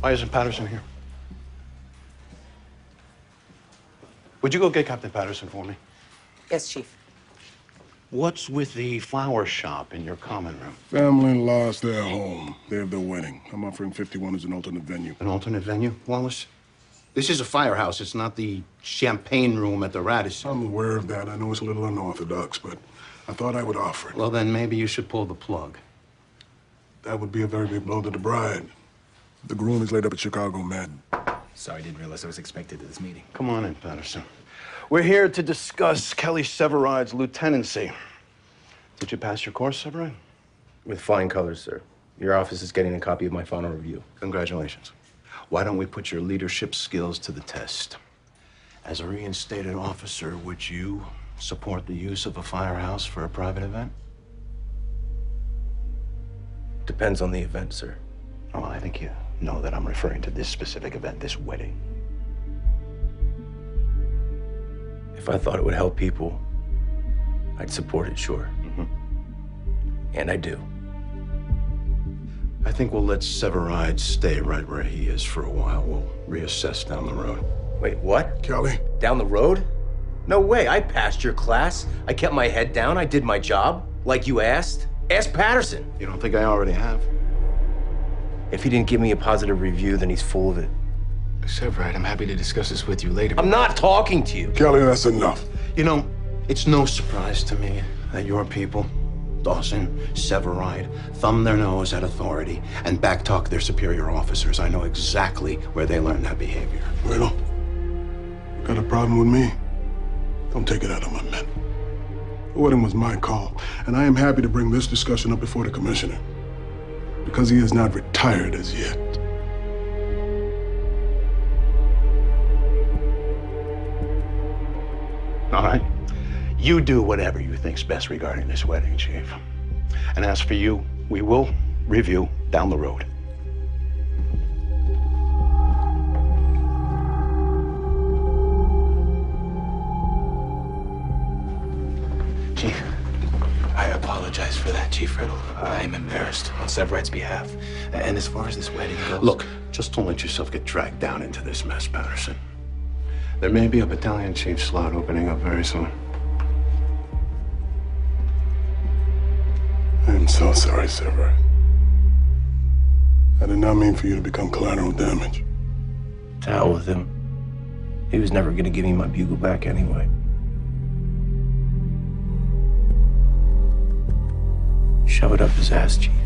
Why isn't Patterson here? Would you go get Captain Patterson for me? Yes, Chief. What's with the flower shop in your common room? Family lost their home. They have their wedding. I'm offering 51 as an alternate venue. An alternate venue, Wallace? This is a firehouse. It's not the champagne room at the Radisson. I'm aware of that. I know it's a little unorthodox, but I thought I would offer it. Well, then maybe you should pull the plug. That would be a very big blow to the bride. The groom is laid up at Chicago Med. Sorry, I didn't realize I was expected to this meeting. Come on in, Patterson. We're here to discuss Kelly Severide's lieutenancy. Did you pass your course, Severide? With flying colors, sir. Your office is getting a copy of my final review. Congratulations. Why don't we put your leadership skills to the test? As a reinstated officer, would you support the use of a firehouse for a private event? Depends on the event, sir. Oh, I think you know that I'm referring to this specific event, this wedding. If I thought it would help people, I'd support it, sure. Mm-hmm. And I do. I think we'll let Severide stay right where he is for a while. We'll reassess down the road. Wait, what? Kelly, Down the road? No way. I passed your class. I kept my head down. I did my job, like you asked. Ask Patterson. You don't think I already have? If he didn't give me a positive review, then he's full of it. Severide, I'm happy to discuss this with you later. I'm not talking to you. Kelly, that's enough. You know, it's no surprise to me that your people, Dawson, Severide, thumb their nose at authority and backtalk their superior officers. I know exactly where they learned that behavior. Bueno, you got a problem with me? Don't take it out on my men. The wedding was my call, and I am happy to bring this discussion up before the commissioner. Because he is not retired as yet. All right? You do whatever you think's best regarding this wedding, Chief. And as for you, we will review down the road. Apologize for that, Chief Riddle. I'm embarrassed on Severide's behalf. And as far as this wedding goes... Look, just don't let yourself get dragged down into this mess, Patterson. There may be a battalion chief slot opening up very soon. I am so sorry, Sever. I did not mean for you to become collateral damage. To hell with him. He was never gonna give me my bugle back anyway. Shove it up his ass, Chief.